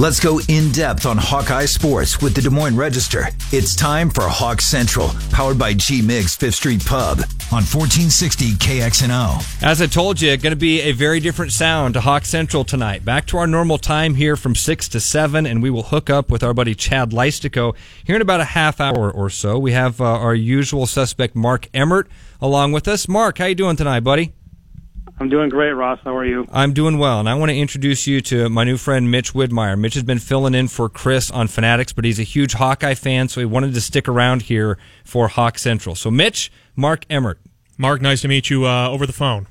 Let's go in depth on Hawkeye sports with the Des Moines Register. It's time for Hawk Central, powered by G Migs Fifth Street Pub on 1460 KXNO. As I told you, going to be a very different sound to Hawk Central tonight. Back to our normal time here from 6 to 7, and we will hook up with our buddy Chad Leistikow here in about a half hour or so. We have uh, our usual suspect, Mark Emmert, along with us. Mark, how you doing tonight, buddy? I'm doing great, Ross. How are you? I'm doing well, and I want to introduce you to my new friend Mitch Widmeyer. Mitch has been filling in for Chris on Fanatics, but he's a huge Hawkeye fan, so he wanted to stick around here for Hawk Central. So, Mitch, Mark Emmert. Mark, nice to meet you uh, over the phone.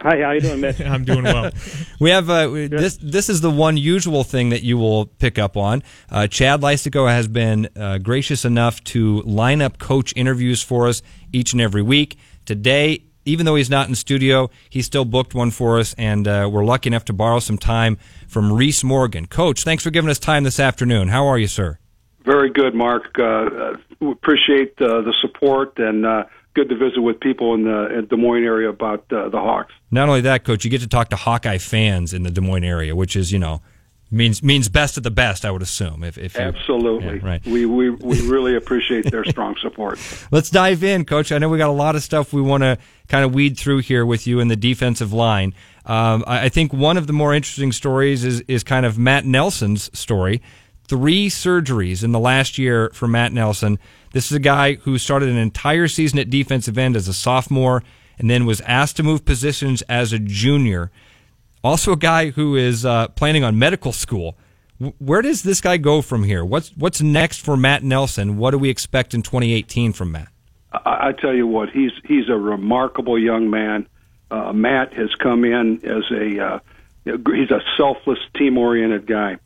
Hi, how you doing, Mitch? I'm doing well. we have uh, this. This is the one usual thing that you will pick up on. Uh, Chad Leistikow has been uh, gracious enough to line up coach interviews for us each and every week. Today even though he's not in studio, he still booked one for us, and uh, we're lucky enough to borrow some time from Reese Morgan. Coach, thanks for giving us time this afternoon. How are you, sir? Very good, Mark. Uh, uh appreciate uh, the support and uh, good to visit with people in the in Des Moines area about uh, the Hawks. Not only that, Coach, you get to talk to Hawkeye fans in the Des Moines area, which is, you know, means means best of the best, I would assume. If, if absolutely, yeah, right, we we we really appreciate their strong support. Let's dive in, Coach. I know we got a lot of stuff we want to kind of weed through here with you in the defensive line. Um, I, I think one of the more interesting stories is is kind of Matt Nelson's story. Three surgeries in the last year for Matt Nelson. This is a guy who started an entire season at defensive end as a sophomore and then was asked to move positions as a junior also a guy who is uh, planning on medical school. Where does this guy go from here? What's what's next for Matt Nelson? What do we expect in 2018 from Matt? I, I tell you what, he's he's a remarkable young man. Uh, Matt has come in as a uh, he's a selfless, team-oriented guy.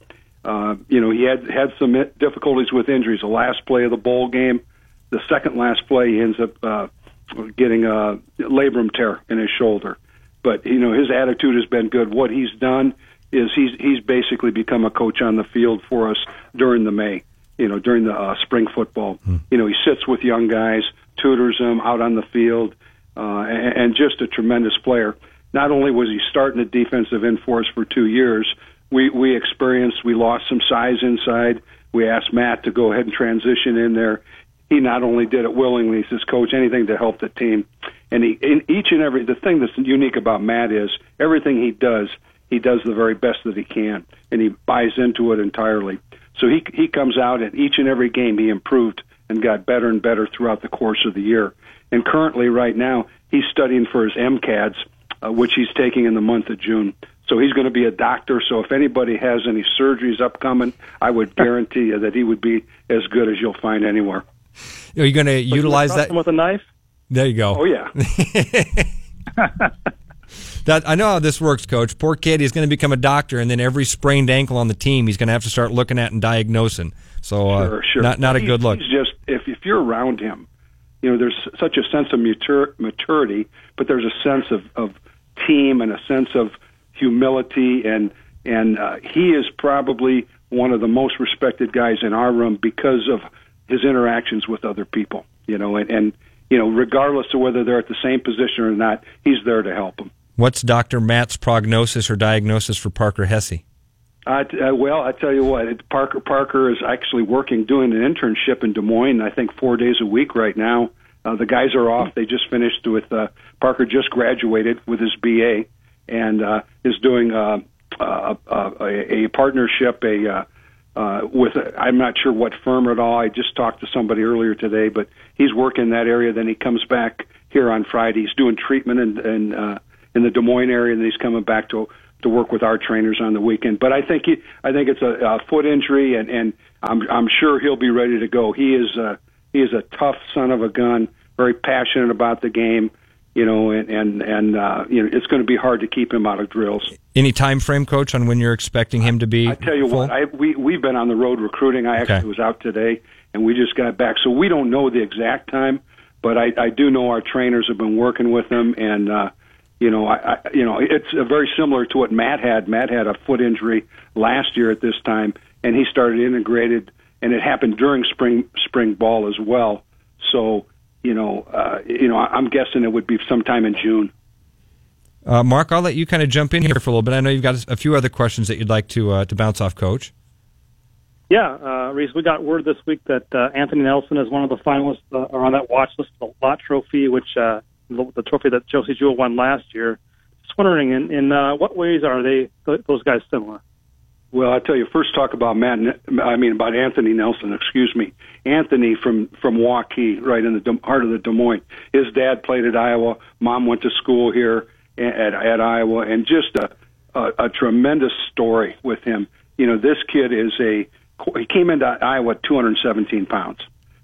Uh, you know, he had had some difficulties with injuries. The last play of the bowl game, the second last play, he ends up uh, getting a labrum tear in his shoulder but you know his attitude has been good. What he's done is he's he's basically become a coach on the field for us during the May, you know, during the uh, spring football. Hmm. You know, he sits with young guys, tutors them out on the field, uh, and, and just a tremendous player. Not only was he starting at defensive end for us for two years, we we experienced we lost some size inside. We asked Matt to go ahead and transition in there. He not only did it willingly, he says, "Coach, anything to help the team." And he, in each and every, the thing that's unique about Matt is everything he does, he does the very best that he can, and he buys into it entirely. So he he comes out and each and every game he improved and got better and better throughout the course of the year. And currently, right now, he's studying for his MCATs, uh, which he's taking in the month of June. So he's going to be a doctor. So if anybody has any surgeries upcoming, I would guarantee you that he would be as good as you'll find anywhere. Are you going to utilize that with a knife? There you go. Oh yeah. that I know how this works, Coach. Poor kid, he's going to become a doctor, and then every sprained ankle on the team, he's going to have to start looking at and diagnosing. So, uh, sure, sure. not not a good look. He's just if if you're around him, you know, there's such a sense of matur- maturity, but there's a sense of of team and a sense of humility, and and uh, he is probably one of the most respected guys in our room because of his interactions with other people. You know, and, and you know, regardless of whether they're at the same position or not, he's there to help them. What's Dr. Matt's prognosis or diagnosis for Parker Hesse? Uh, uh, well, I tell you what, it, Parker Parker is actually working doing an internship in Des Moines. I think four days a week right now. Uh, the guys are off. They just finished with uh, Parker. Just graduated with his BA and uh, is doing uh, uh, uh, a, a partnership, a uh, uh, with i I'm not sure what firm at all. I just talked to somebody earlier today, but he's working in that area. Then he comes back here on Friday. He's doing treatment in in, uh, in the Des Moines area, and he's coming back to to work with our trainers on the weekend. But I think he, I think it's a, a foot injury, and and I'm I'm sure he'll be ready to go. He is uh, he is a tough son of a gun, very passionate about the game you know, and and and uh, you know, it's going to be hard to keep him out of drills. Any time frame, coach, on when you're expecting him to be? I tell you full? what, I, we we've been on the road recruiting. I actually okay. was out today, and we just got back, so we don't know the exact time, but I, I do know our trainers have been working with him, and uh, you know, I, I you know, it's very similar to what Matt had. Matt had a foot injury last year at this time, and he started integrated, and it happened during spring spring ball as well. So you know, uh, you know, I'm guessing it would be sometime in June. Uh, Mark, I'll let you kind of jump in here for a little bit. I know you've got a few other questions that you'd like to uh, to bounce off, Coach. Yeah, uh, Reese, we got word this week that uh, Anthony Nelson is one of the finalists uh, or on that watch list for the Lott Trophy, which uh, the, the trophy that Josey Jewell won last year. Just wondering, in, in uh, what ways are they those guys similar? Well, I tell you, first talk about Matt. I mean about Anthony Nelson. Excuse me, Anthony from from Waukee, right in the heart of the Des Moines. His dad played at Iowa. Mom went to school here at at Iowa, and just a a, a tremendous story with him. You know, this kid is a he came into Iowa 217 pounds.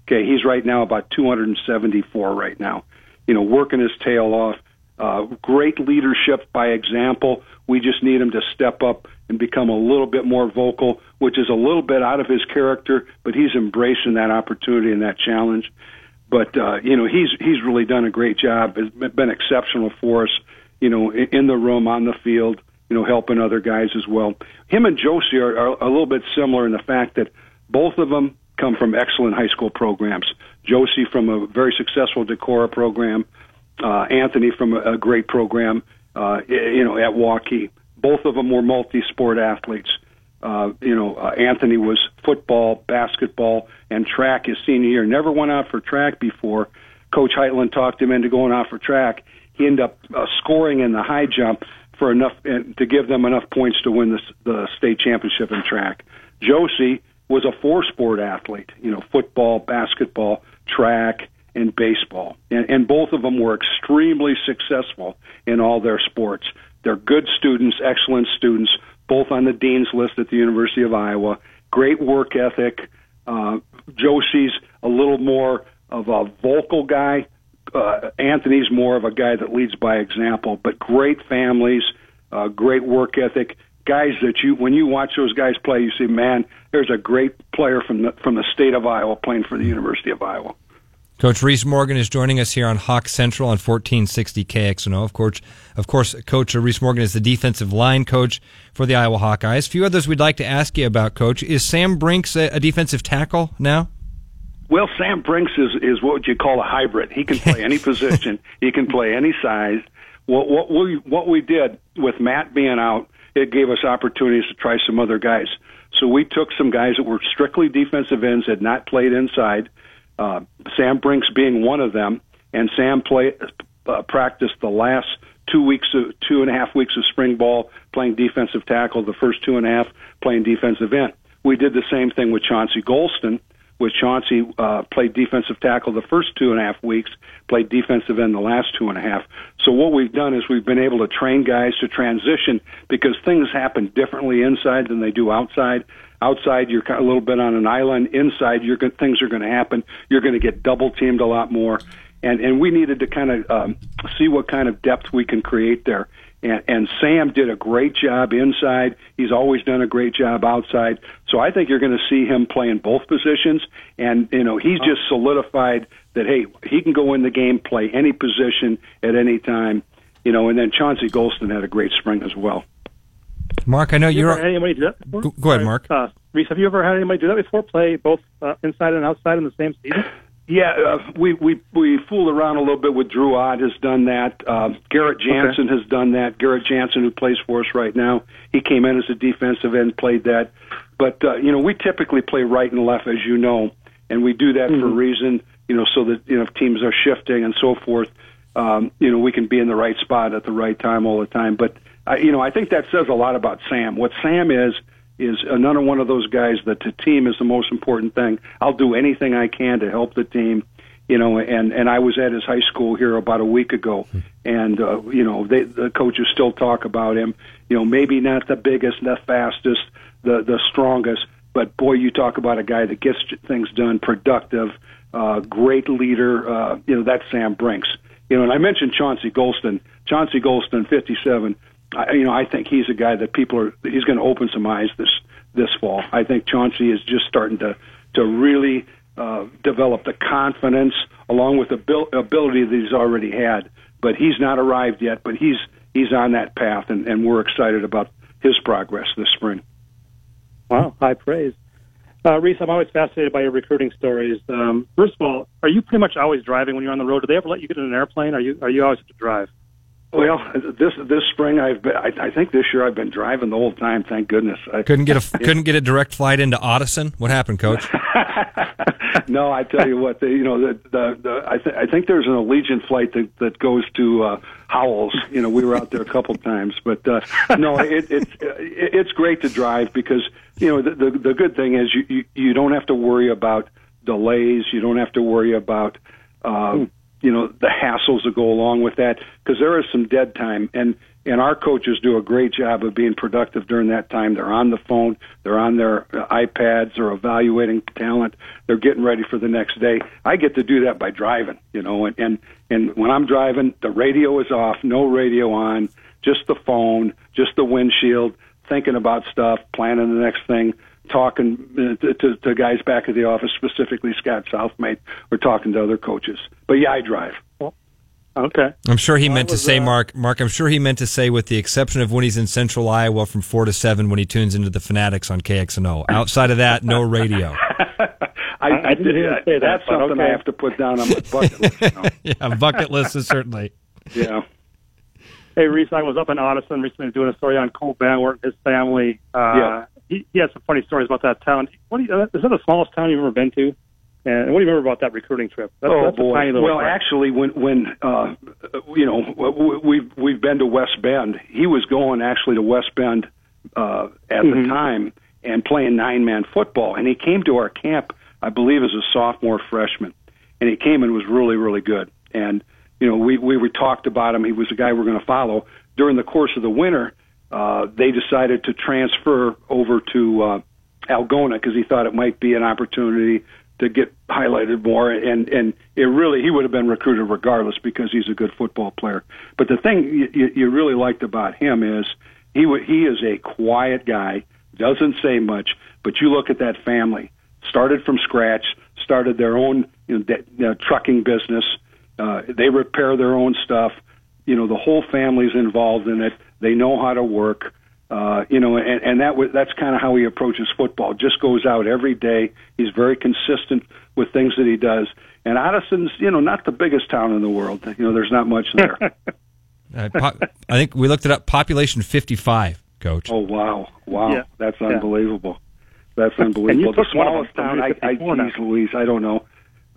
Okay, he's right now about 274 right now. You know, working his tail off. Uh, great leadership by example. We just need him to step up and become a little bit more vocal, which is a little bit out of his character, but he's embracing that opportunity and that challenge. But uh, you know, he's he's really done a great job. Has been exceptional for us. You know, in the room, on the field, you know, helping other guys as well. Him and Josey are, are a little bit similar in the fact that both of them come from excellent high school programs. Josey from a very successful Decorah program uh, Anthony from a, a great program, uh, you know, at Waukee. Both of them were multi-sport athletes. Uh, you know, uh, Anthony was football, basketball, and track his senior year. Never went out for track before. Coach Heitland talked him into going out for track. He ended up uh, scoring in the high jump for enough uh, to give them enough points to win the, the state championship in track. Josey was a four-sport athlete. You know, football, basketball, track, and baseball. And, and both of them were extremely successful in all their sports. They're good students, excellent students, both on the dean's list at the University of Iowa. Great work ethic. Uh, Josey's a little more of a vocal guy. Uh, Anthony's more of a guy that leads by example, but great families, uh, great work ethic. Guys that you, when you watch those guys play, you see, man, there's a great player from the from the state of Iowa playing for the University of Iowa. Coach Reese Morgan is joining us here on Hawk Central on 1460 KXNO. Of course, of course, Coach Reese Morgan is the defensive line coach for the Iowa Hawkeyes. A few others we'd like to ask you about, Coach. Is Sam Brincks a, defensive tackle now? Well, Sam Brincks is is what you call a hybrid. He can play any position. He can play any size. What what we what we did with Matt being out, it gave us opportunities to try some other guys. So we took some guys that were strictly defensive ends, had not played inside uh, Sam Brincks being one of them, and Sam play uh, practiced the last two weeks of two and a half weeks of spring ball playing defensive tackle. The first two and a half playing defensive end. We did the same thing with Chauncey Golston. With Chauncey uh, played defensive tackle the first two and a half weeks, played defensive end the last two and a half. So what we've done is we've been able to train guys to transition because things happen differently inside than they do outside. Outside, you're a little bit on an island. Inside, you're things are going to happen. You're going to get double teamed a lot more, and and we needed to kind of um, see what kind of depth we can create there. And, and Sam did a great job inside. He's always done a great job outside. So I think you're going to see him playing both positions. And you know, he's just solidified that hey, he can go in the game, play any position at any time. You know, and then Chauncey Golston had a great spring as well. Mark, I know you you're. Ever had anybody do that before? Go, go ahead, Mark. Uh, Reese, have you ever had anybody do that before? Play both uh, inside and outside in the same season? Yeah, uh, we we we fooled around a little bit with Drew Ott has done that. Uh, Garrett Jansen okay. has done that. Garrett Jansen, who plays for us right now, he came in as a defensive end, played that. But uh, you know, we typically play right and left, as you know, and we do that mm-hmm. for a reason. You know, so that you know if teams are shifting and so forth. Um, you know, we can be in the right spot at the right time all the time. But uh, you know, I think that says a lot about Sam. What Sam is is another one of those guys that the team is the most important thing. I'll do anything I can to help the team. You know, and and I was at his high school here about a week ago, and uh, you know, they, the coaches still talk about him. You know, maybe not the biggest, the fastest, the the strongest, but boy, you talk about a guy that gets things done, productive, uh, great leader. Uh, you know, that's Sam Brincks. You know, and I mentioned Chauncey Golston. Chauncey Golston, 57 I, you know, I think he's a guy that people are. He's going to open some eyes this this fall. I think Chauncey is just starting to to really uh, develop the confidence along with the abil- ability that he's already had. But he's not arrived yet. But he's he's on that path, and, and we're excited about his progress this spring. Wow, high praise. Uh, Reese, I'm always fascinated by your recruiting stories. Um, first of all, are you pretty much always driving when you're on the road? Do they ever let you get in an airplane? Are you are you always have to drive? Well, this this spring I've been. I, I think this year I've been driving the whole time. Thank goodness. I, Couldn't get a couldn't get a direct flight into Ottosen. What happened, Coach? no, I tell you what. The, you know, the, the, the I, th- I think there's an Allegiant flight that that goes to uh, Howells. You know, we were out there a couple times, but uh, no, it, it, it it's great to drive because you know the, the the good thing is you, you you don't have to worry about delays. You don't have to worry about. Uh, you know the hassles that go along with that because there is some dead time. And and our coaches do a great job of being productive during that time. They're on the phone they're on their uh, ipads they're evaluating talent they're getting ready for the next day. I get to do that by driving you know and and and when i'm driving the radio is off no radio on just the phone just the windshield thinking about stuff planning the next thing talking uh, to, to, to guys back at the office, specifically Scott Southmayd, or talking to other coaches. But yeah, I drive. Okay. I'm sure he meant to was, say, uh, Mark. Mark, I'm sure he meant to say, with the exception of when he's in Central Iowa from four to seven, when he tunes into the Fanatics on KXNO. Outside of that, no radio. I, I I didn't hear say that, That's something okay. I have to put down on my bucket list. You know? yeah, bucket list is certainly. Yeah. Hey, Reese, I was up in Ottosen recently doing a story on Cole Banwart and his family. Uh, Yeah. He, he had some funny stories about that town. What do you, is that the smallest town you've ever been to? And what do you remember about that recruiting trip? That's, oh that's boy. A tiny little well, town. actually, when when uh, you know we've we've been to West Bend. He was going actually to West Bend uh, at Mhm. the time and playing nine man football. And he came to our camp, I believe, as a sophomore freshman, and he came and was really really good. And you know, we we were talked about him. He was a guy we're going to follow during the course of the winter. Uh, they decided to transfer over to uh, Algona because he thought it might be an opportunity to get highlighted more. And and it really he would have been recruited regardless because he's a good football player. But the thing you, you- really liked about him is he wa he is a quiet guy, doesn't say much. But you look at that family, started from scratch, started their own you know, de- you trucking business. Uh, they repair their own stuff. You know, the whole family's involved in it. They know how to work. Uh, you know, and, and that was, that's kind of how he approaches football. Just goes out every day. He's very consistent with things that he does. And Ottosen's, you know, not the biggest town in the world. You know, there's not much there. Uh, po- I think we looked it up. Population 55, Coach. oh wow, wow, Yeah. that's Yeah. unbelievable. That's And you unbelievable. The took one of smallest them town, from I, I, 54 now. geez, Louise, I don't know.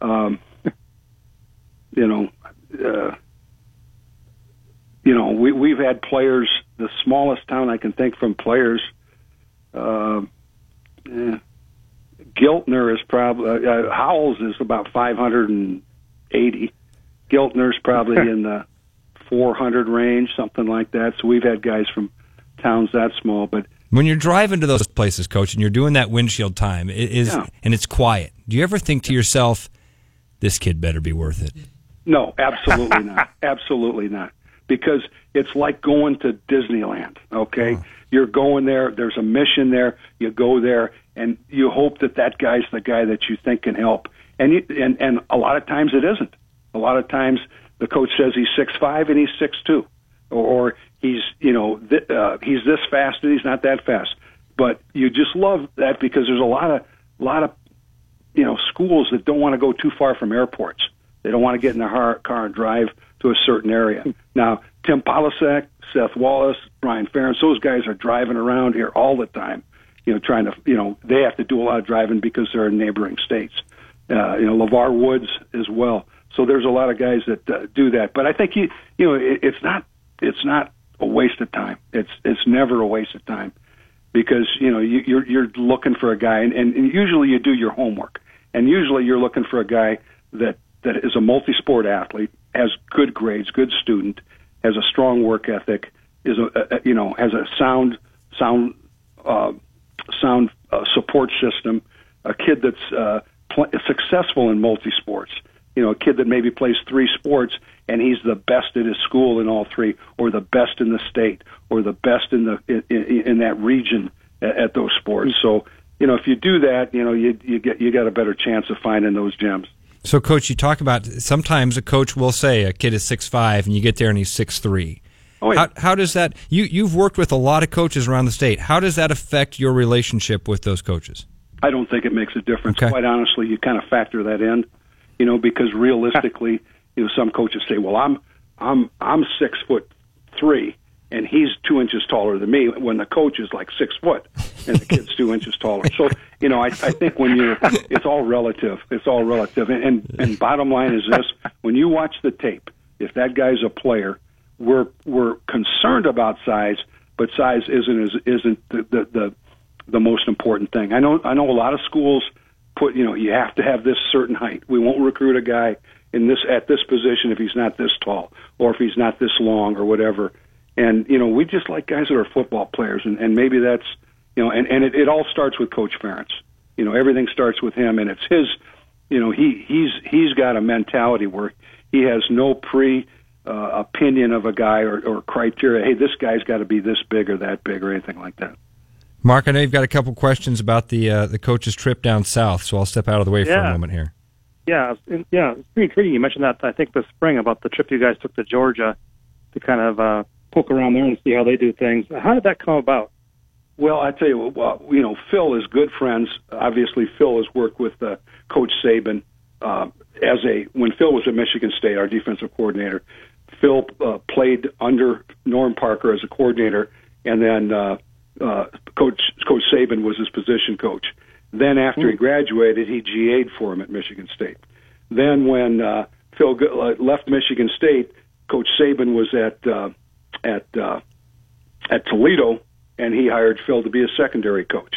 Um, you know, uh, you know, we we've had players. The smallest town I can think from players. Uh, eh, Giltner is probably uh, Howells is about 580. Giltner's probably in the 400 range, something like that. So we've had guys from towns that small, but When you're driving to those places, Coach, and you're doing that windshield time, it is Yeah. and it's quiet. Do you ever think to yourself, "This kid better be worth it"? No, absolutely not. Absolutely not. Because it's like going to Disneyland, okay? You're going there, there's a mission there, you go there and you hope that that guy's the guy that you think can help. And you, and and a lot of times it isn't. A lot of times the coach says he's 6'5 and he's 6'2 or, or he's, you know, th- uh, he's this fast and he's not that fast. But you just love that because there's a lot of lot of you know schools that don't want to go too far from airports. They don't want to get in their car and drive to a certain area. Now, Tim Polasek, Seth Wallace, Brian Ferentz, those guys are driving around here all the time. You know, trying to you know they have to do a lot of driving because they're in neighboring states. Uh, you know, LeVar Woods as well. So there's a lot of guys that uh, do that. But I think you you know it, it's not it's not a waste of time. It's it's never a waste of time because you know you, you're you're looking for a guy, and, and, and usually you do your homework, and usually you're looking for a guy that that is a multi-sport athlete, has good grades, good student, has a strong work ethic, is a, a you know has a sound sound uh, sound uh, support system, a kid that's uh, pl- successful in multi-sports. You know, a kid that maybe plays three sports and he's the best at his school in all three, or the best in the state, or the best in the in, in, in that region at, at those sports. So, you know, if you do that, you know, you you get you got a better chance of finding those gems. So, Coach, you talk about sometimes a coach will say a kid is six five, and you get there and he's six three. Oh, yeah. How, how does that? You you've worked with a lot of coaches around the state. How does that affect your relationship with those coaches? I don't think it makes a difference. Okay. Quite honestly, you kind of factor that in, you know, because realistically, you know, some coaches say, "Well, I'm I'm I'm six foot three, and he's two inches taller than me. When the coach is like six foot, and the kid's two inches taller. So you know, I, I think when you're, it's all relative. It's all relative. And, and and bottom line is this: when you watch the tape, if that guy's a player, we're we're concerned about size, but size isn't isn't the the, the the most important thing. I know I know a lot of schools put you know you have to have this certain height. We won't recruit a guy in this at this position if he's not this tall or if he's not this long or whatever. And you know we just like guys that are football players, and, and maybe that's you know, and and it, it all starts with Coach Ferentz. You know, everything starts with him, and it's his. You know, he he's he's got a mentality where he has no pre uh, opinion of a guy or, or criteria. Hey, this guy's got to be this big or that big or anything like that. Mark, I know you've got a couple questions about the uh, the coach's trip down south, so I'll step out of the way yeah. for a moment here. Yeah, yeah, it's pretty intriguing. You mentioned that I think this spring about the trip you guys took to Georgia to kind of uh, poke around there and see how they do things. How did that come about? Well, I tell you, well, you know, Phil is good friends. Obviously, Phil has worked with uh, Coach Saban uh, as a when Phil was at Michigan State, our defensive coordinator. Phil uh, played under Norm Parker as a coordinator, and then uh, uh, Coach Coach Saban was his position coach. Then after mm. he hmm. graduated, he GA'd for him at Michigan State. Then when uh, Phil uh, left Michigan State, Coach Saban was at uh, at uh, at Toledo and he hired Phil to be a secondary coach.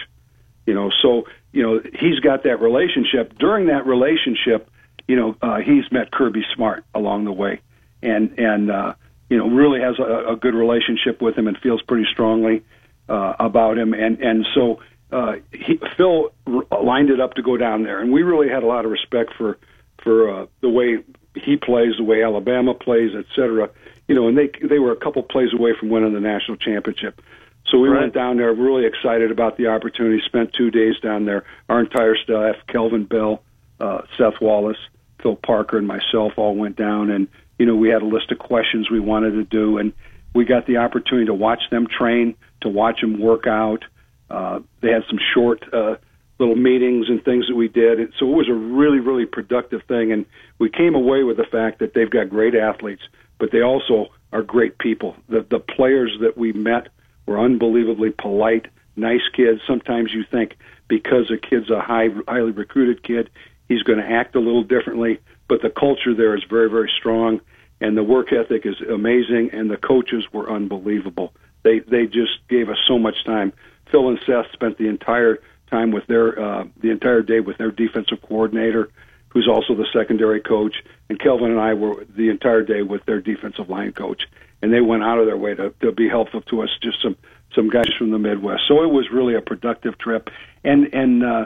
You know, so you know he's got that relationship. During that relationship, you know, uh, he's met Kirby Smart along the way, and and uh, you know really has a, a good relationship with him and feels pretty strongly uh, about him. And and so uh, he, Phil lined it up to go down there, and we really had a lot of respect for for uh, the way he plays, the way Alabama plays, et cetera. You know, and they they were a couple plays away from winning the national championship. So we right. went down there, really excited about the opportunity. Spent two days down there. Our entire staff, Kelvin Bell, uh, Seth Wallace, Phil Parker, and myself all went down, and you know we had a list of questions we wanted to do, and we got the opportunity to watch them train, to watch them work out. Uh, they had some short uh, little meetings and things that we did, and so it was a really, really productive thing. And we came away with the fact that they've got great athletes, but they also are great people. The the players that we met were unbelievably polite, nice kids. Sometimes you think because a kid's a high, highly recruited kid, he's going to act a little differently. But the culture there is very, very strong, and the work ethic is amazing, and the coaches were unbelievable. They they just gave us so much time. Phil and Seth spent the entire time with their uh, the entire day with their defensive coordinator, who's also the secondary coach, and Kelvin and I were the entire day with their defensive line coach and they went out of their way to, to be helpful to us. Just some some guys from the Midwest. So it was really a productive trip. And and uh,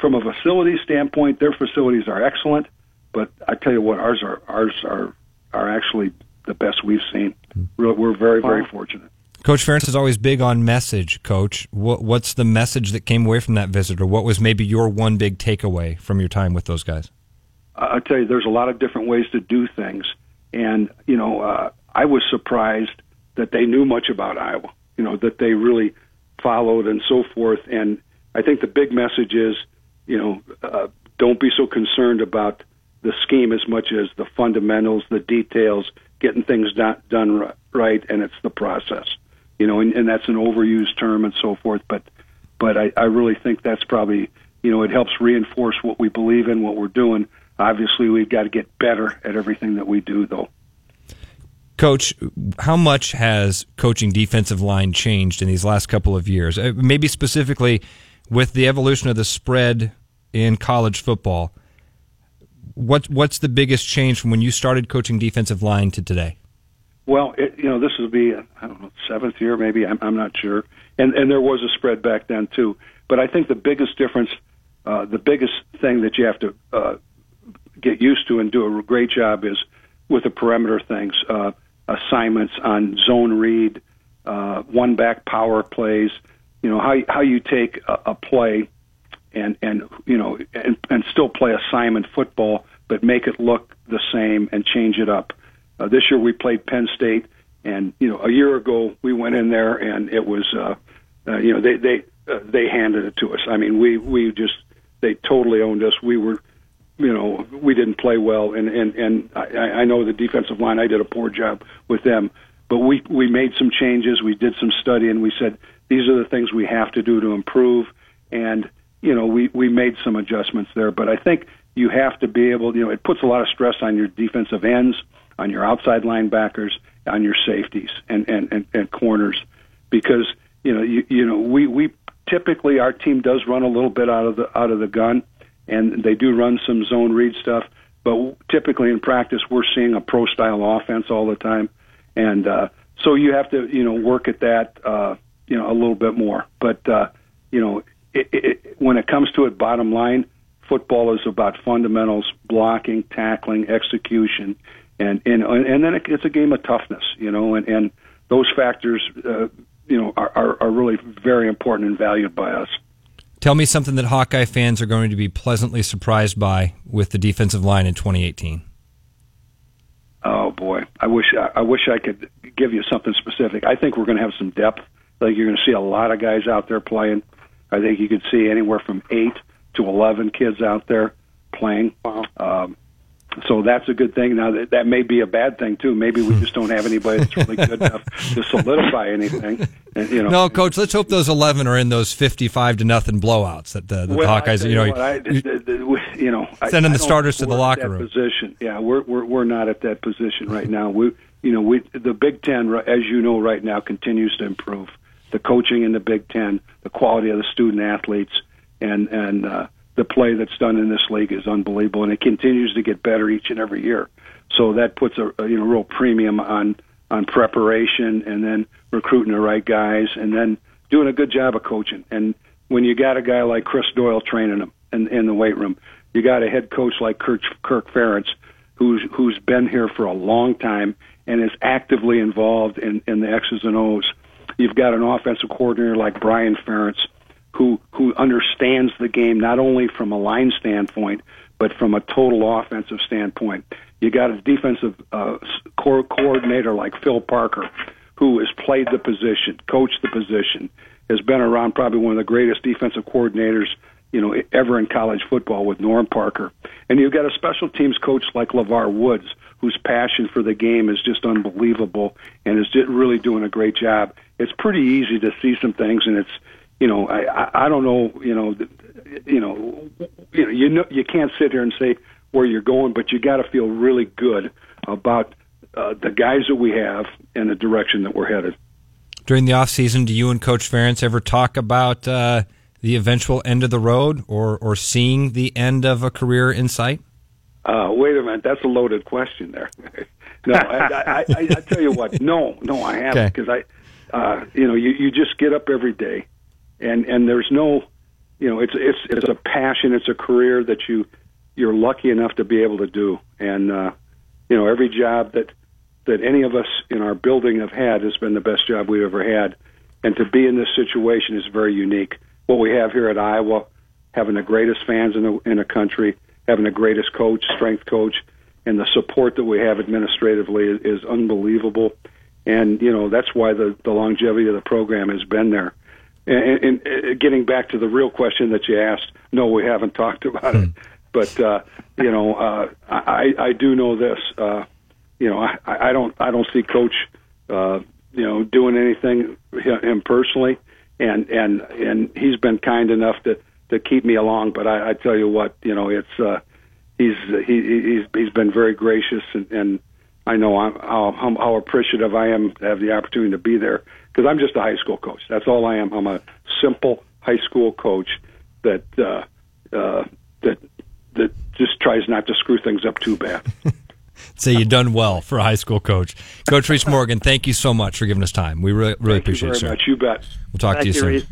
from a facility standpoint, their facilities are excellent. But I tell you what, ours are ours are are actually the best we've seen. We're very very fortunate. Coach Ferentz is always big on message. Coach, what, what's the message that came away from that visit, or what was maybe your one big takeaway from your time with those guys? I tell you, there's a lot of different ways to do things, and you know, uh, I was surprised that they knew much about Iowa. You know that they really followed and so forth. And I think the big message is, you know, uh, don't be so concerned about the scheme as much as the fundamentals, the details, getting things done, done right, and it's the process. You know, and, and that's an overused term and so forth. But but I, I really think that's probably you know it helps reinforce what we believe in, what we're doing. Obviously, we've got to get better at everything that we do, though. Coach, how much has coaching defensive line changed in these last couple of years? Uh, maybe specifically with the evolution of the spread in college football. What what's the biggest change from when you started coaching defensive line to today? Well, it, you know, this will be I don't know seventh year maybe. I'm, I'm not sure, and and there was a spread back then too. But I think the biggest difference, uh, the biggest thing that you have to uh, get used to and do a great job is with the perimeter things. Uh, assignments on zone read, uh, one back power plays. You know how how you take a, a play and and you know and, and still play assignment football, but make it look the same and change it up. Uh, this year we played Penn State, and you know a year ago we went in there and it was uh, uh, you know they they uh, they handed it to us. I mean we we just they totally owned us. We were you know, we didn't play well, and and and I, I know the defensive line. I did a poor job with them, but we we made some changes. We did some study, and we said these are the things we have to do to improve. And you know, we we made some adjustments there. But I think you have to be able. You know, it puts a lot of stress on your defensive ends, on your outside linebackers, on your safeties, and and and, and corners, because you know you you know we we typically our team does run a little bit out of the out of the gun, and they do run some zone read stuff. But typically in practice, we're seeing a pro style offense all the time, and uh, so you have to you know work at that uh, you know a little bit more. But uh, you know it, it, when it comes to it, bottom line, football is about fundamentals, blocking, tackling, execution, and and and then it's a game of toughness, you know, and and those factors, uh, you know, are, are are really very important and valued by us. Tell me something that Hawkeye fans are going to be pleasantly surprised by with the defensive line in 2018. Oh boy, I wish I wish I could give you something specific. I think we're going to have some depth. I think you're going to see a lot of guys out there playing. I think you could see anywhere from eight to eleven kids out there playing. Wow. Um, so that's a good thing. Now that, that may be a bad thing too. Maybe we just don't have anybody that's really good enough to solidify anything. And, you know, no, coach. Let's hope those eleven are in those fifty-five to nothing blowouts that the, the well, Hawkeyes. You know, what, I, the, the, you know, sending I, the I starters to the locker room. Position, yeah, we're we're we're not at that position right now. We, you know, we the Big Ten, as you know, right now continues to improve. The coaching in the Big Ten, the quality of the student athletes, and and uh, the play that's done in this league is unbelievable, and it continues to get better each and every year. So that puts a, a you know real premium on on preparation, and then recruiting the right guys, and then doing a good job of coaching. And when you got a guy like Chris Doyle training them in, in the weight room, you got a head coach like Kirk, Kirk Ferentz, who's who's been here for a long time and is actively involved in, in the X's and O's. You've got an offensive coordinator like Brian Ferentz, who who understands the game not only from a line standpoint but from a total offensive standpoint. You got a defensive uh, co- coordinator like Phil Parker, who has played the position, coached the position, has been around probably one of the greatest defensive coordinators you know ever in college football with Norm Parker, and you've got a special teams coach like LeVar Woods, whose passion for the game is just unbelievable and is really doing a great job. It's pretty easy to see some things, and it's you know, I, I, don't know, you know, you know, you know, you know, you can't sit here and say where you're going, but you got to feel really good about uh, the guys that we have and the direction that we're headed. During the off season, do you and Coach Ferentz ever talk about uh, the eventual end of the road, or or seeing the end of a career in sight? Uh, wait a minute, that's a loaded question there. no, I, I, I, I tell you what, no, no, I haven't because I, uh, you know, you you just get up every day and and there's no you know it's it's it's a passion it's a career that you you're lucky enough to be able to do. And uh you know every job that that any of us in our building have had has been the best job we've ever had. And to be in this situation is very unique. What we have here at Iowa having the greatest fans in the in the country having the greatest coach strength coach and the support that we have administratively is, is unbelievable. And you know that's why the the longevity of the program has been there and, and, and getting back to the real question that you asked, no, we haven't talked about it. Hmm. But uh, you know, uh, I, I do know this. Uh, you know, I, I don't I don't see Coach, uh, you know, doing anything him personally, and and and he's been kind enough to to keep me along. But I, I tell you what, you know, it's uh, he's he, he's he's been very gracious, and, and I know I'm, how, how appreciative I am to have the opportunity to be there because I'm just a high school coach. That's all I am. I'm a simple high school coach that uh, uh, that that just tries not to screw things up too bad. Say you've done well for a high school coach, Coach Reese Morgan. Thank you so much for giving us time. We really really thank appreciate you it, sir. Much. You bet. We'll talk thank to you, you soon.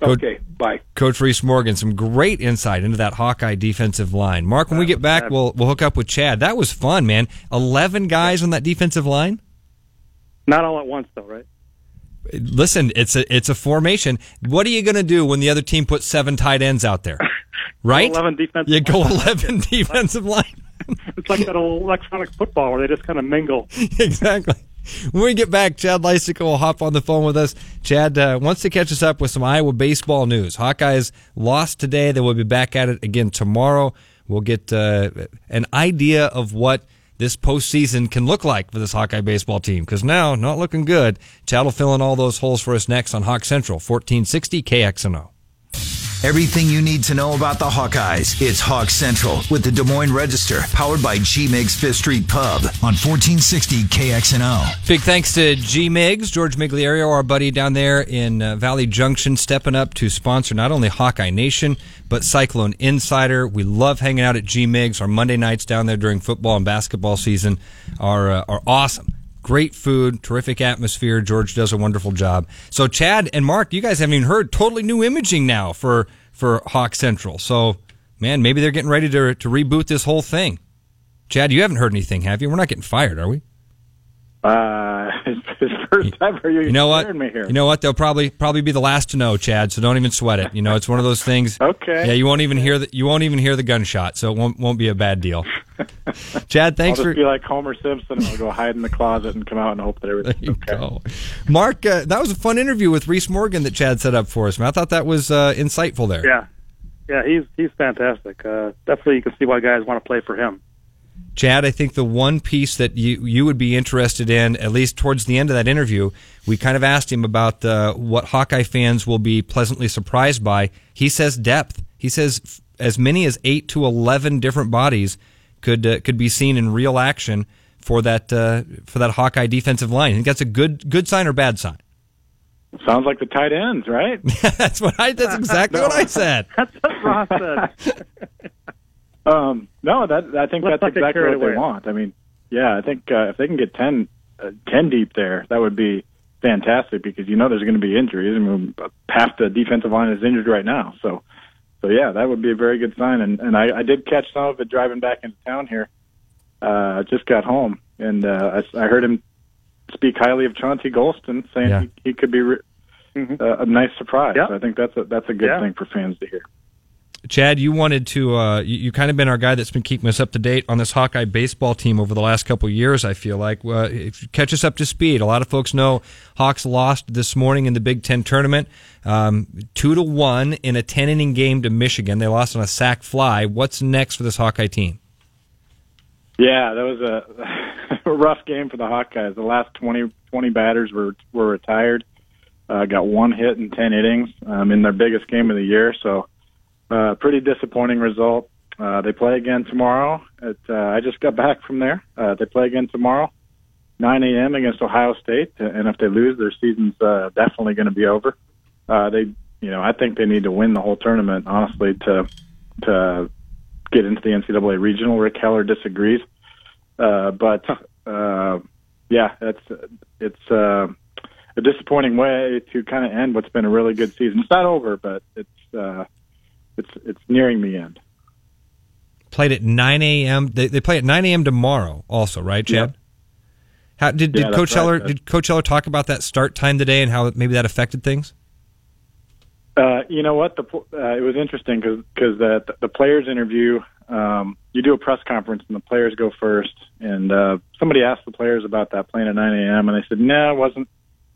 Coach, okay, bye. Coach Reese Morgan, some great insight into that Hawkeye defensive line. Mark, when we get back, we'll we'll hook up with Chad. That was fun, man. Eleven guys on that defensive line. Not all at once, though, right? Listen, it's a it's a formation. What are you going to do when the other team puts seven tight ends out there? Right? eleven defensive. You go line. eleven defensive line. It's like that old electronic football where they just kind of mingle. exactly. When we get back, Chad Leistikow will hop on the phone with us. Chad uh, wants to catch us up with some Iowa baseball news. Hawkeyes lost today. They will be back at it again tomorrow. We'll get uh, an idea of what this postseason can look like for this Hawkeye baseball team. Because now, not looking good. Chad will fill in all those holes for us next on Hawk Central, 1460 KXNO. Everything you need to know about the Hawkeyes. It's Hawk Central with the Des Moines Register, powered by G Migs Fifth Street Pub on 1460 KXNO. Big thanks to G Migs, George Migliario, our buddy down there in uh, Valley Junction, stepping up to sponsor not only Hawkeye Nation, but Cyclone Insider. We love hanging out at G Migs. Our Monday nights down there during football and basketball season are, uh, are awesome. Great food, terrific atmosphere. George does a wonderful job. So Chad and Mark, you guys haven't even heard totally new imaging now for for Hawk Central. So man, maybe they're getting ready to to reboot this whole thing. Chad, you haven't heard anything, have you? We're not getting fired, are we? Uh, first time for you. You know what? Me here. You know what? They'll probably probably be the last to know, Chad. So don't even sweat it. You know, it's one of those things. okay. Yeah, you won't even hear the you won't even hear the gunshot, so it won't won't be a bad deal. Chad, thanks I'll for just be like Homer Simpson. And I'll go hide in the closet and come out and hope that there everything's you okay. go. Mark, uh, that was a fun interview with Reese Morgan that Chad set up for us. Man, I thought that was uh, insightful there. Yeah, yeah, he's he's fantastic. Uh, definitely, you can see why guys want to play for him. Chad, I think the one piece that you you would be interested in, at least towards the end of that interview, we kind of asked him about uh, what Hawkeye fans will be pleasantly surprised by. He says depth. He says f- as many as eight to eleven different bodies could uh, could be seen in real action for that uh, for that Hawkeye defensive line. I think that's a good good sign or bad sign. Sounds like the tight ends, right? that's what I. That's exactly what I said. That's what Ross said. Um, no, that I think Let's that's exactly carried what they want. I mean, yeah, I think uh, if they can get 10, uh, 10 deep there, that would be fantastic because you know there's going to be injuries. I mean, half the defensive line is injured right now, so so yeah, that would be a very good sign. And and I, I did catch some of it driving back into town here. Uh, just got home, and uh, I, I heard him speak highly of Chauncey Golston, saying Yeah. he, he could be re- Mhm. uh, a nice surprise. Yeah. So I think that's a that's a good Yeah. thing for fans to hear. Chad, you wanted to, uh, you, you kind of been our guy that's been keeping us up to date on this Hawkeye baseball team over the last couple years, I feel like. Uh, catch us up to speed. A lot of folks know Hawks lost this morning in the Big Ten tournament, um, two to one in a 10 inning game to Michigan. They lost on a sac fly. What's next for this Hawkeye team? Yeah, that was a, a rough game for the Hawkeyes. The last 20, 20 batters were were retired. Uh, got one hit in ten innings um, in their biggest game of the year. So, uh, pretty disappointing result. Uh, they play again tomorrow. At, uh, I just got back from there. Uh, they play again tomorrow, 9 a.m. against Ohio State. And if they lose, their season's uh, definitely going to be over. Uh, they, you know, I think they need to win the whole tournament, honestly, to to get into the NCAA regional. Rick Heller disagrees, uh, but uh, yeah, it's it's uh, a disappointing way to kind of end what's been a really good season. It's not over, but it's uh, it's it's nearing the end. Played at 9 a.m. They, they play at 9 a.m. tomorrow, also, right, Chad? Yep. How did, did that's Coach right. Did Coach Heller talk about that start time today and how maybe that affected things? Uh, you know what? The uh, it was interesting because the the players interview. Um, you do a press conference and the players go first. And uh, somebody asked the players about that playing at 9 a.m. and they said, "No, it wasn't.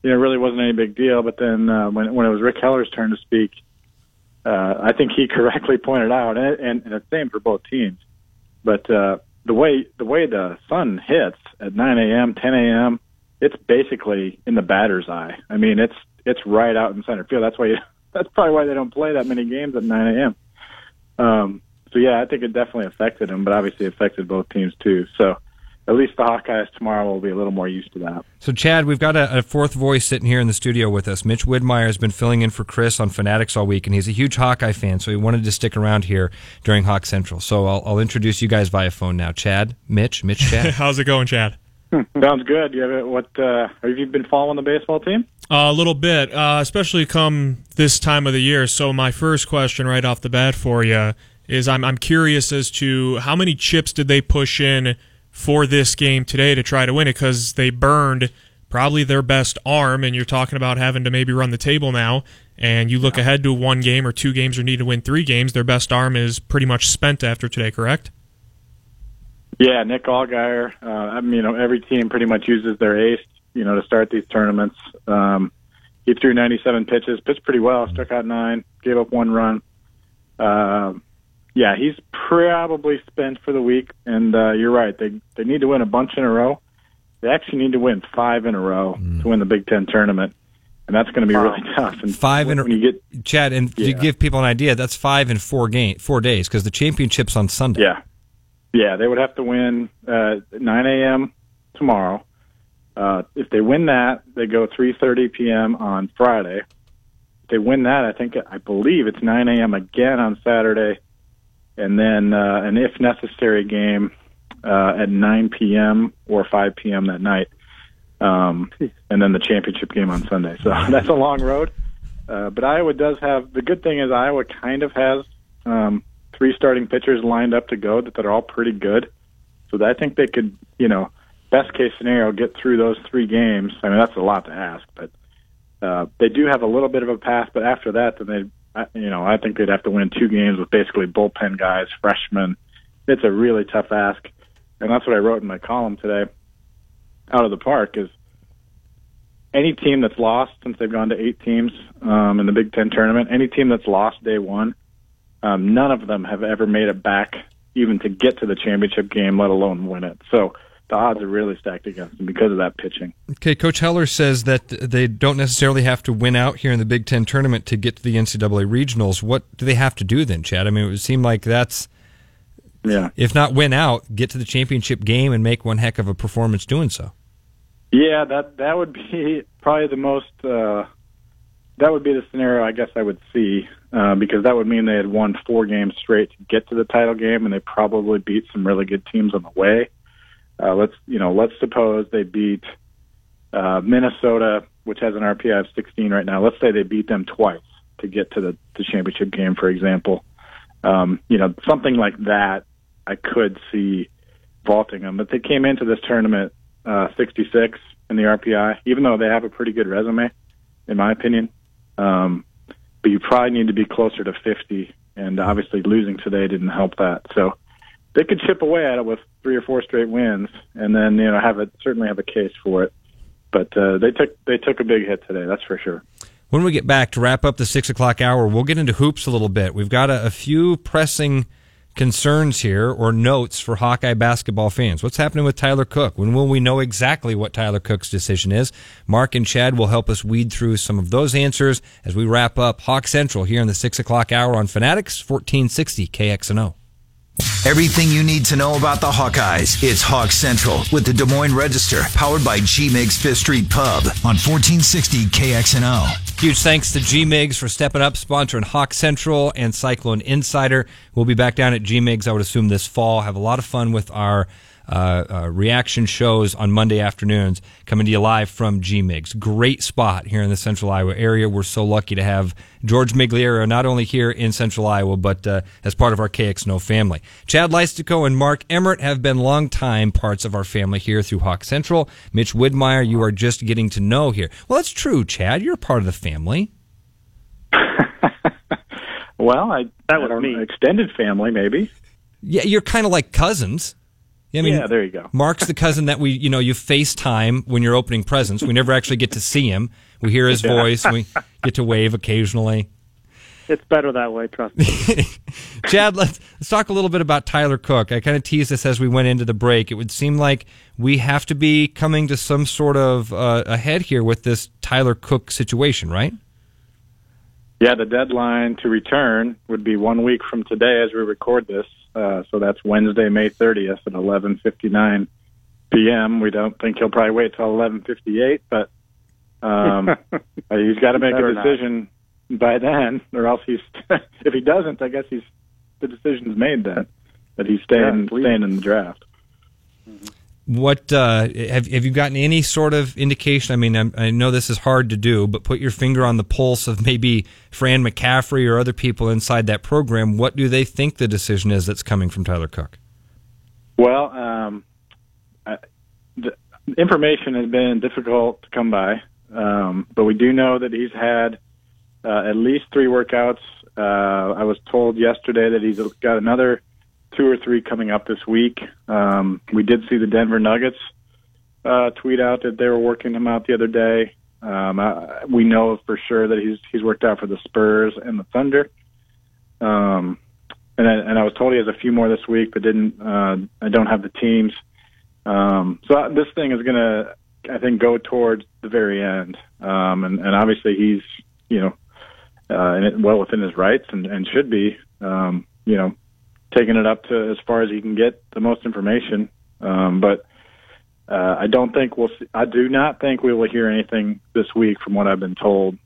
You know, it really wasn't any big deal." But then uh, when when it was Rick Heller's turn to speak, uh, I think he correctly pointed out, and, and, and it's the same for both teams. But uh, the way the way the sun hits at 9 a.m., 10 a.m., it's basically in the batter's eye. I mean, it's it's right out in center field. That's why you, that's probably why they don't play that many games at 9 a.m. Um, so yeah, I think it definitely affected them, but obviously affected both teams too. So at least the Hawkeyes tomorrow will be a little more used to that. So, Chad, we've got a, a fourth voice sitting here in the studio with us. Mitch Widmeyer has been filling in for Chris on Fanatics all week, and he's a huge Hawkeye fan, so he wanted to stick around here during Hawk Central. So, I'll, I'll introduce you guys via phone now. Chad, Mitch, Mitch, Chad. How's it going, Chad? Sounds good. You have it, what? Uh, have you been following the baseball team? Uh, a little bit, uh, especially come this time of the year. So my first question right off the bat for you is I'm I'm curious as to how many chips did they push in for this game today to try to win it because they burned probably their best arm, and you're talking about having to maybe run the table now. And you look ahead to one game or two games or need to win three games. Their best arm is pretty much spent after today, correct? Yeah, Nick Allgeyer. Uh, I mean, you know, every team pretty much uses their ace, you know, to start these tournaments. Um, he threw 97 pitches, pitched pretty well, struck out nine, gave up one run. Um, yeah, he's probably spent for the week. And uh, you're right; they they need to win a bunch in a row. They actually need to win five in a row mm. to win the Big Ten tournament, and that's going to be wow. really tough. And five in a when you get Chad, and yeah. to give people an idea, that's five in four game four days because the championship's on Sunday. Yeah, yeah, they would have to win uh, 9 a.m. tomorrow. Uh, if they win that, they go 3:30 p.m. on Friday. If they win that, I think I believe it's 9 a.m. again on Saturday, and then uh, an if necessary game uh, at 9 p.m. or 5 p.m. that night, um, and then the championship game on Sunday. So that's a long road. Uh, but Iowa does have the good thing is Iowa kind of has um, three starting pitchers lined up to go that, that are all pretty good. So I think they could, you know, best case scenario, get through those three games. I mean, that's a lot to ask, but uh, they do have a little bit of a path. But after that, then you know, I think they'd have to win two games with basically bullpen guys, freshmen. It's a really tough ask and that's what I wrote in my column today. Out of the park is any team that's lost since they've gone to eight teams um, in the Big Ten tournament. Any team that's lost day one, um, none of them have ever made it back even to get to the championship game, let alone win it. So the odds are really stacked against them because of that pitching. Okay, Coach Heller says that they don't necessarily have to win out here in the Big Ten tournament to get to the NCAA regionals. What do they have to do then, Chad? I mean, it would seem like that's yeah. If not win out, get to the championship game and make one heck of a performance doing so. Yeah, that that would be probably the most. Uh, that would be the scenario I guess I would see uh, because that would mean they had won four games straight to get to the title game, and they probably beat some really good teams on the way. Uh, let's you know, let's suppose they beat uh, Minnesota, which has an RPI of 16 right now. Let's say they beat them twice to get to the, the championship game, for example. Um, you know, something like that I could see vaulting them. But they came into this tournament uh, 66 in the RPI, even though they have a pretty good resume, in my opinion. Um, but you probably need to be closer to 50, and obviously losing today didn't help that. So they could chip away at it with three or four straight wins, and then you know have a certainly have a case for it. But uh, they took they took a big hit today, that's for sure. When we get back to wrap up the six o'clock hour, we'll get into hoops a little bit. We've got a, a few pressing concerns here or notes for Hawkeye basketball fans? What's happening with Tyler Cook? When will we know exactly what Tyler Cook's decision is? Mark and Chad will help us weed through some of those answers as we wrap up Hawk Central here in the six o'clock hour on Fanatics 1460 KXNO. Everything you need to know about the Hawkeyes. It's Hawk Central with the Des Moines Register, powered by G Migs Fifth Street Pub on 1460 KXNO. Huge thanks to G Migs for stepping up, sponsoring Hawk Central and Cyclone Insider. We'll be back down at G Migs, I would assume, this fall. Have a lot of fun with our uh, uh, reaction shows on Monday afternoons coming to you live from G GMIGS. Great spot here in the central Iowa area. We're so lucky to have George Migliero not only here in central Iowa, but uh, as part of our KXNO family. Chad Leistikow and Mark Emmert have been longtime parts of our family here through Hawk Central. Mitch Widmeyer, you are just getting to know here. Well, that's true, Chad. You're part of the family. well, I that was me. Extended family, maybe. Yeah, you're kind of like cousins. Yeah, I mean, yeah, there you go. Mark's the cousin that we, you know, you FaceTime when you're opening presents. We never actually get to see him. We hear his yeah. voice. We get to wave occasionally. It's better that way, trust me. Chad, let's, let's talk a little bit about Tyler Cook. I kind of teased this as we went into the break. It would seem like we have to be coming to some sort of uh, head here with this Tyler Cook situation, right? Yeah, the deadline to return would be one week from today as we record this. Uh, so that's Wednesday, May 30th at 11:59 p.m. We don't think he'll probably wait till 11:58, but um, he's got to make a decision not. by then, or else he's. if he doesn't, I guess he's the decision's made then that he's staying yeah, staying in the draft. Mm-hmm. What uh, have have you gotten any sort of indication? I mean, I'm, i know this is hard to do, but put your finger on the pulse of maybe Fran McCaffery or other people inside that program. What do they think the decision is that's coming from Tyler Cook? Well, um, I, the information has been difficult to come by, um, but we do know that he's had uh, at least three workouts. Uh, I was told yesterday that he's got another two or three coming up this week. Um, we did see the Denver Nuggets uh, tweet out that they were working him out the other day. Um, I, we know for sure that he's he's worked out for the Spurs and the Thunder. Um, and I, and I was told he has a few more this week, but didn't. Uh, I don't have the teams. Um, so this thing is going to, I think, go towards the very end. Um, and, and obviously he's, you know, uh, well within his rights and, and should be, um, you know, taking it up to as far as he can get the most information. Um, but uh, I don't think we'll. See, I do not think we will hear anything this week, from what I've been told.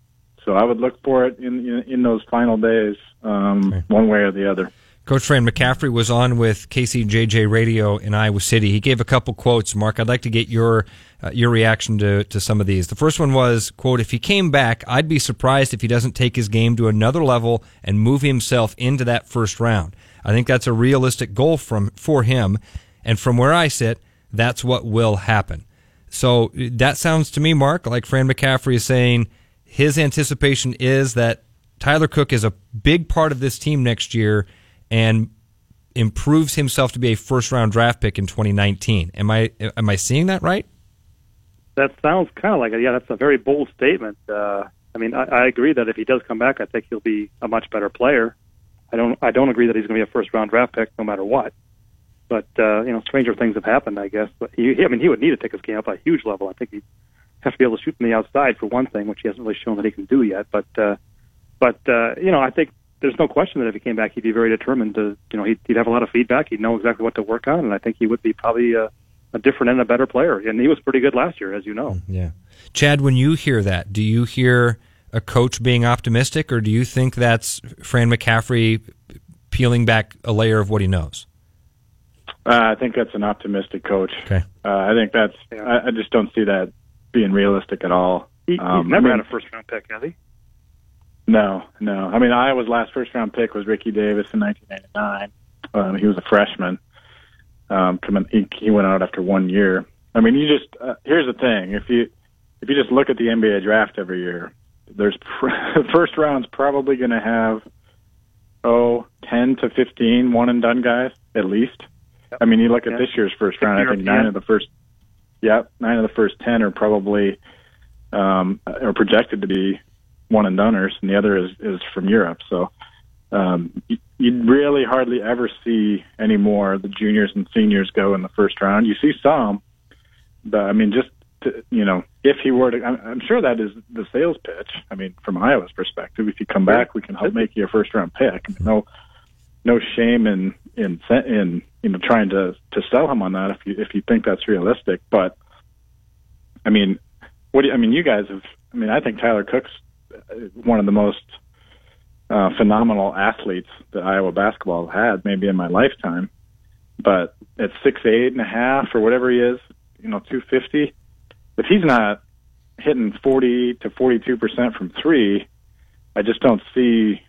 So I would look for it in in, in those final days, um, okay. one way or the other. Coach Fran McCaffery was on with KCJJ Radio in Iowa City. He gave a couple quotes. Mark, I'd like to get your uh, your reaction to, to some of these. The first one was, quote, if he came back, I'd be surprised if he doesn't take his game to another level and move himself into that first round. I think that's a realistic goal from for him. And from where I sit, that's what will happen. So that sounds to me, Mark, like Fran McCaffery is saying his anticipation is that Tyler Cook is a big part of this team next year and improves himself to be a first round draft pick in 2019. Am I am I seeing that right? That sounds kind of like it. Yeah, that's a very bold statement. Uh, I mean, I, I agree that if he does come back, I think he'll be a much better player. I don't I don't agree that he's going to be a first round draft pick no matter what. But uh, you know, stranger things have happened, I guess. But he, I mean, he would need to take his game up a huge level. I think he has to be able to shoot from the outside for one thing, which he hasn't really shown that he can do yet. But uh, but uh, you know, I think there's no question that if he came back, he'd be very determined to, you know, he'd, he'd have a lot of feedback. He'd know exactly what to work on, and I think he would be probably a, a different and a better player. And he was pretty good last year, as you know. Yeah, Chad, when you hear that, do you hear a coach being optimistic, or do you think that's Fran McCaffery peeling back a layer of what he knows? Uh, I think that's an optimistic coach. Okay. Uh, I think that's. Yeah. I, I, just don't see that being realistic at all. He, um, he's never I mean, had a first round pick, has he? No, no. I mean, Iowa's last first round pick was Ricky Davis in 1999. Um, he was a freshman. Um, coming, he, he went out after one year. I mean, you just uh, here's the thing: if you if you just look at the NBA draft every year, there's pr- first round's probably going to have oh 10 to 15 one and done guys at least. Yep. I mean, you look at this year's first round. I think nine of the first, yep, nine of the first ten are probably um, are projected to be one and doneers, and the other is is from Europe. So um, you, you really hardly ever see any more the juniors and seniors go in the first round. You see some, but I mean, just to, you know, if he were to, I'm, I'm sure that is the sales pitch. I mean, from Iowa's perspective, if you come back, we can help make you a first round pick. No, no shame in in in you know trying to to sell him on that if you if you think that's realistic. But I mean, what do you, I mean? You guys have. I mean, I think Tyler Cook's one of the most uh, phenomenal athletes that Iowa basketball had, maybe in my lifetime. But at six eight and a half or whatever he is, you know, two fifty. If he's not hitting forty to forty two percent from three, I just don't see,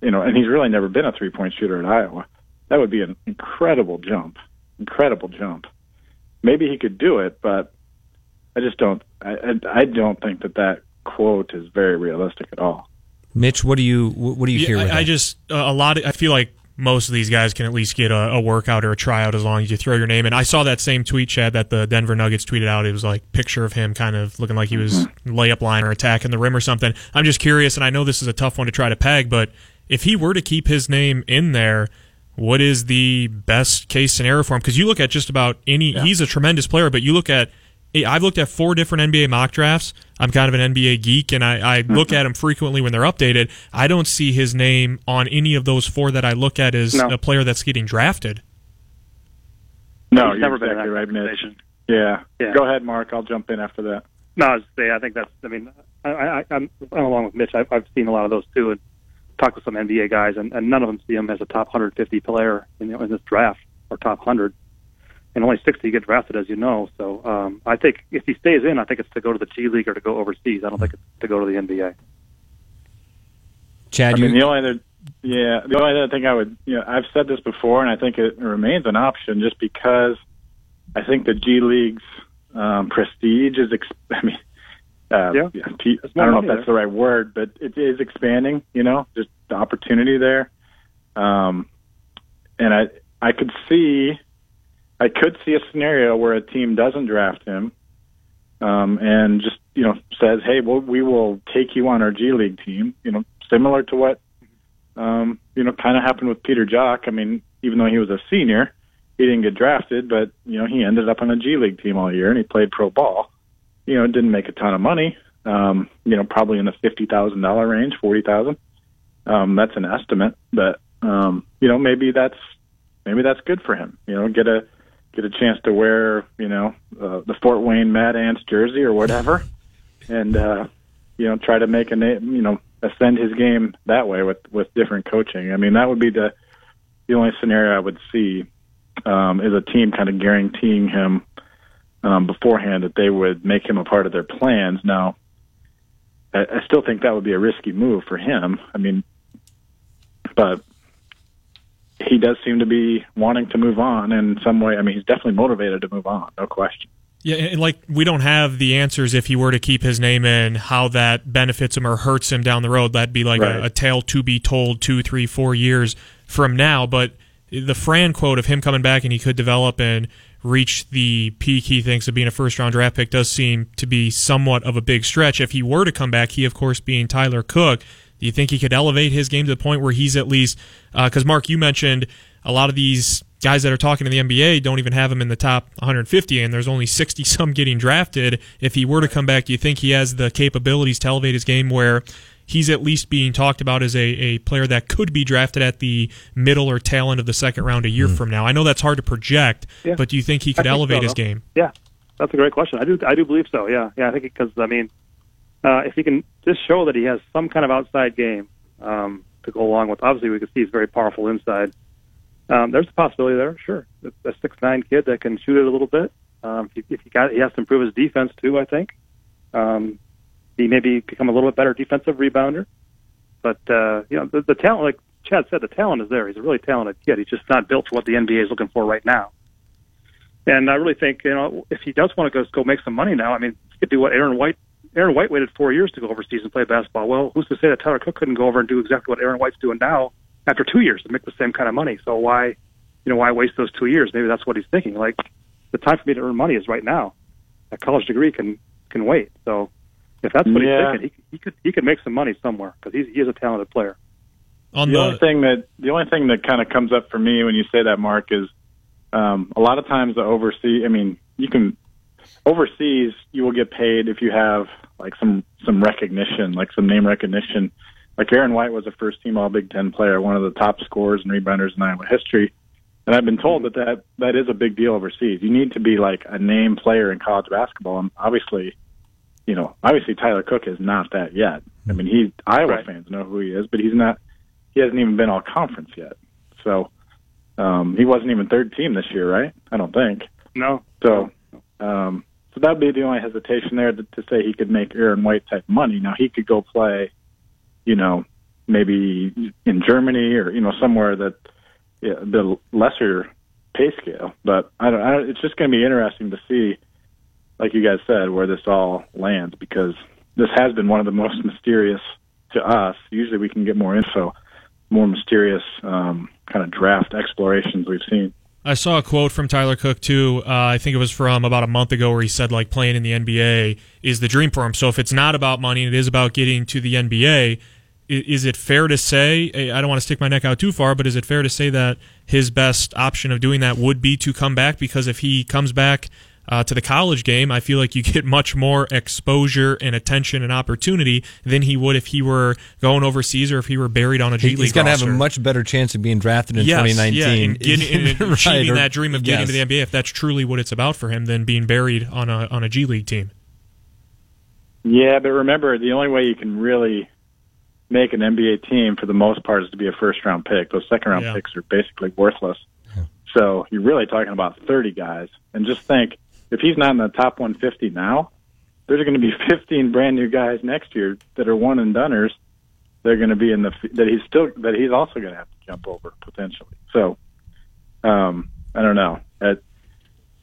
you know. And he's really never been a three point shooter at Iowa. That would be an incredible jump, incredible jump. Maybe he could do it, but I just don't. I I, I don't think that that quote is very realistic at all. Mitch, what do you what do you yeah, hear? I, I, just uh, a lot. Of, I feel like most of these guys can at least get a, a, workout or a tryout as long as you throw your name in. I saw that same tweet, Chad, that the Denver Nuggets tweeted out. It was like picture of him kind of looking like he was mm-hmm. layup line or attacking the rim or something. I'm just curious, and I know this is a tough one to try to peg, but if he were to keep his name in there, what is the best case scenario for him? Because you look at just about any. Yeah. He's a tremendous player, but you look at I've looked at four different NBA mock drafts. I'm kind of an NBA geek, and I, I mm-hmm. look at them frequently when they're updated. I don't see his name on any of those four that I look at as no. a player that's getting drafted. No, He's never exactly been in that right, Mitch. Yeah. yeah. Go ahead, Mark. I'll jump in after that. No, I was say I think that's. I mean, I, I, I'm, I'm along with Mitch. I've, I've seen a lot of those too, and talked with some NBA guys, and, and none of them see him as a top 150 player in, in this draft or top 100 and only 60 get drafted, as you know. So um, I think if he stays in, I think it's to go to the G League or to go overseas. I don't think it's to go to the NBA. Chad, I mean, the only other, yeah, the only other thing I would, you know, I've said this before, and I think it remains an option just because I think the G League's um, prestige is, ex- I mean, uh, yeah. I don't know if that's there. the right word, but it is expanding. You know, just the opportunity there. Um, and I I could see I could see a scenario where a team doesn't draft him, um, and just you know says, "Hey, well, we will take you on our G League team." You know, similar to what Um, you know, kind of happened with Peter Jok. I mean, even though he was a senior, he didn't get drafted, but you know, he ended up on a G League team all year and he played pro ball. You know, didn't make a ton of money. Um, you know, probably in the fifty thousand dollar range, forty thousand. Um, that's an estimate, but um, you know, maybe that's maybe that's good for him. You know, get a get a chance to wear, you know, uh, the Fort Wayne Mad Ants jersey or whatever, and uh, you know, try to make a name, you know, ascend his game that way with with different coaching. I mean, that would be the the only scenario I would see um, is a team kind of guaranteeing him um, beforehand that they would make him a part of their plans. Now, I, I still think that would be a risky move for him. I mean, but he does seem to be wanting to move on in some way. I mean, he's definitely motivated to move on, no question. Yeah, and like we don't have the answers if he were to keep his name in, how that benefits him or hurts him down the road. That'd be like Right. a, a tale to be told two, three, four years from now. But the Fran quote of him coming back and he could develop and reach the peak he thinks of being a first round draft pick does seem to be somewhat of a big stretch. If he were to come back, he of course being Tyler Cook, do you think he could elevate his game to the point where he's at least? Uh, because Mark, you mentioned a lot of these guys that are talking to the NBA don't even have him in the top 150, and there's only 60 some getting drafted. If he were to come back, do you think he has the capabilities to elevate his game where he's at least being talked about as a, a player that could be drafted at the middle or tail end of the second round a year hmm. from now? I know that's hard to project, Yeah. but do you think he could I think elevate so, his though. game? Yeah, that's a great question. I do, I do believe so. Yeah, yeah. I think because I mean, uh, if he can just show that he has some kind of outside game um, to go along with, obviously we can see he's very powerful inside. Um, there's a possibility there, sure. A six nine kid that can shoot it a little bit. Um, if, he, if he got, he has to improve his defense too. I think. Um, he maybe become a little bit better defensive rebounder. But uh, you know, the, the talent, like Chad said, the talent is there. He's a really talented kid. He's just not built for what the NBA is looking for right now. And I really think, you know, if he does want to go go make some money now, I mean, he could do what Aaron White. Aaron White waited four years to go overseas and play basketball. Well, who's to say that Tyler Cook couldn't go over and do exactly what Aaron White's doing now after two years to make the same kind of money? So why, you know, why waste those two years? Maybe that's what he's thinking. Like, the time for me to earn money is right now. A college degree can can wait. So if that's what Yeah. he's thinking, he, he could he could make some money somewhere because he's he is a talented player. On the the, only thing that the only thing that kind of comes up for me when you say that, Mark, is um, a lot of times the overseas. I mean, you can overseas you will get paid if you have like some some recognition, like some name recognition. Like Aaron White was a first team All Big Ten player, one of the top scorers and rebounders in Iowa history. And I've been told that, that that is a big deal overseas. You need to be like a name player in college basketball, and obviously, you know, obviously Tyler Cook is not that yet. I mean, he Iowa Right. fans know who he is, but he's not. He hasn't even been all conference yet. So um, he wasn't even third team this year, right? I don't think. No, So, um, so that'd be the only hesitation there to, to say he could make Aaron White type money. Now he could go play, you know, maybe in Germany or you know somewhere that yeah, the lesser pay scale. But I don't. I it's just going to be interesting to see, like you guys said, where this all lands because this has been one of the most mysterious to us. Usually we can get more info, more mysterious um, kind of draft explorations we've seen. I saw a quote from Tyler Cook too. Uh, I think it was from about a month ago, where he said like playing in the NBA is the dream for him. So if it's not about money and it is about getting to the NBA, is it fair to say? I don't want to stick my neck out too far, but is it fair to say that his best option of doing that would be to come back? Because if he comes back uh, to the college game, I feel like you get much more exposure and attention and opportunity than he would if he were going overseas or if he were buried on a G He- League. He's going to have a much better chance of being drafted in Yes, 2019. Yeah, and, getting, and Right, achieving or- that dream of getting yes. to the NBA if that's truly what it's about for him than being buried on a on a G League team. Yeah, but remember, the only way you can really make an NBA team for the most part is to be a first round pick. Those second round Yeah. picks are basically worthless. So you're really talking about 30 guys. And just think, if he's not in the top 150 now, there's going to be 15 brand new guys next year that are one and doneers. They're going to be in the that he's still that he's also going to have to jump over potentially. So, um, I don't know. It,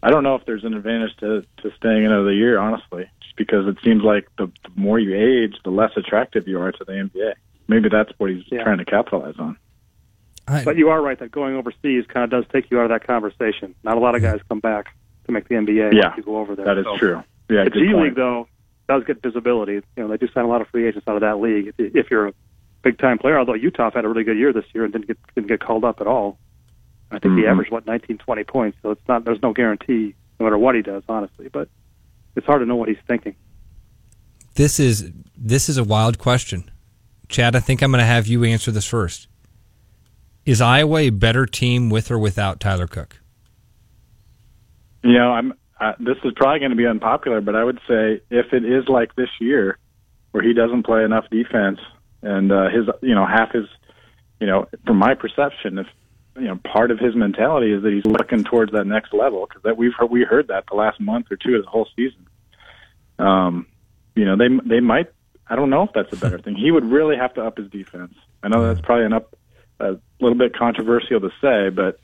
I don't know if there's an advantage to to staying another year, honestly, just because it seems like the, the more you age, the less attractive you are to the NBA. Maybe that's what he's Yeah. trying to capitalize on. I- But you are right that going overseas kind of does take you out of that conversation. Not a lot of guys come back to make the NBA Yeah, once you go over there. That is So true. Yeah, The G point. League though does get visibility. You know, they do sign a lot of free agents out of that league. If, you- if you're a big time player. Although Uthoff had a really good year this year and didn't get didn't get called up at all. I think he Mhm. averaged what 19, 20 points. So it's not there's no guarantee no matter what he does, honestly. But it's hard to know what he's thinking. This is this is a wild question. Chad, I think I'm going to have you answer this first. Is Iowa a better team with or without Tyler Cook? You know, I'm. Uh, this is probably going to be unpopular, but I would say if it is like this year, where he doesn't play enough defense, and uh, his, you know, half his, you know, from my perception, if you know, part of his mentality is that he's looking towards that next level because that we've heard, we heard that the last month or two of the whole season. Um, you know, they they might. I don't know if that's a better thing. He would really have to up his defense. I know that's probably an up a little bit controversial to say, but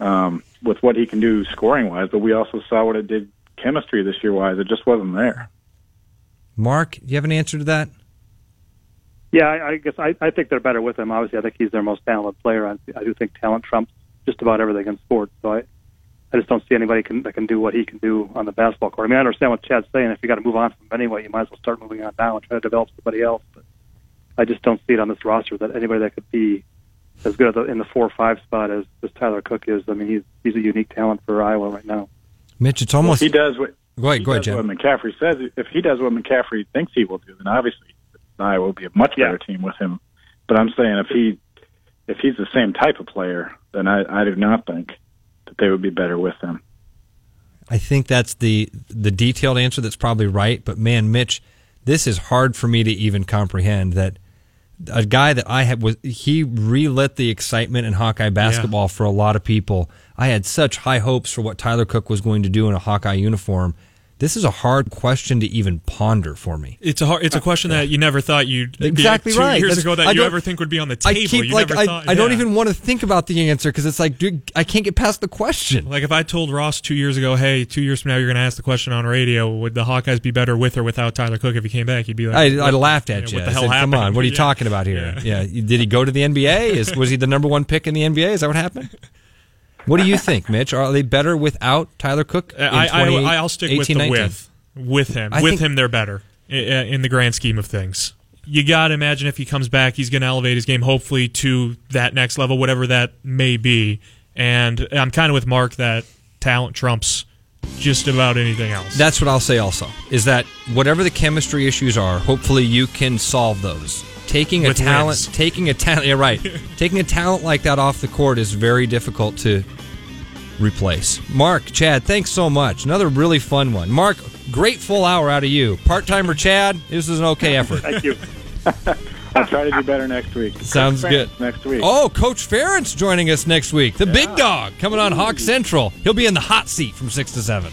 um, with what he can do scoring wise, but we also saw what it did chemistry this year wise. It just wasn't there. Mark, do you have an answer to that? Yeah, I, I guess I, I think they're better with him. Obviously, I think he's their most talented player. I, I do think talent trumps just about everything in sports. So I, I just don't see anybody can, that can do what he can do on the basketball court. I mean, I understand what Chad's saying. If you got to move on from him anyway, you might as well start moving on now and try to develop somebody else. But I just don't see it on this roster that anybody that could be as good in the four or five spot as, as Tyler Cook is. I mean, he's he's a unique talent for Iowa right now. Mitch, it's almost. if he does what go ahead, he go ahead, does Jim. what McCaffery says. If he does what McCaffery thinks he will do, then obviously Iowa will be a much better team with him. But I'm saying if he if he's the same type of player, then I, I do not think that they would be better with him. I think that's the the detailed answer that's probably right. But man, Mitch, this is hard for me to even comprehend that a guy that I had was he relit the excitement in Hawkeye basketball for a lot of people. I had such high hopes for what Tyler Cook was going to do in a Hawkeye uniform. This is a hard question to even ponder for me. It's a hard, it's a question that you never thought you'd Exactly be two right. years That's- ago that you ever think would be on the table. I keep you like never I, thought, I don't even want to think about the answer because it's like, dude, I can't get past the question. Like if I told Ross two years ago, hey, two years from now you're going to ask the question on radio, would the Hawkeyes be better with or without Tyler Cook if he came back? He'd be like, I, I laughed at you. What the hell said, happened? Come on, what are you Yeah. talking about here? Yeah. did he go to the NBA? Is was he the number one pick in the NBA? Is that what happened? What do you think, Mitch? Are they better without Tyler Cook? I, I, I'll stick with the 19? with. With him. I with think- him, they're better in the grand scheme of things. You got to imagine if he comes back, he's going to elevate his game, hopefully, to that next level, whatever that may be. And I'm kind of with Mark that talent trumps just about anything else. That's what I'll say. Also, is that whatever the chemistry issues are, hopefully you can solve those. Taking a talent, wins. taking a talent, yeah, right. taking a talent like that off the court is very difficult to replace. Mark, Chad, thanks so much. Another really fun one. Mark, great full hour out of you. Part timer, Chad. This is an okay effort. Thank you. I'll try to do better next week. Sounds Coach good. Ferentz Next week. Oh, Coach Ferentz joining us next week. The big dog coming on Hawk Central. He'll be in the hot seat from 6 to 7.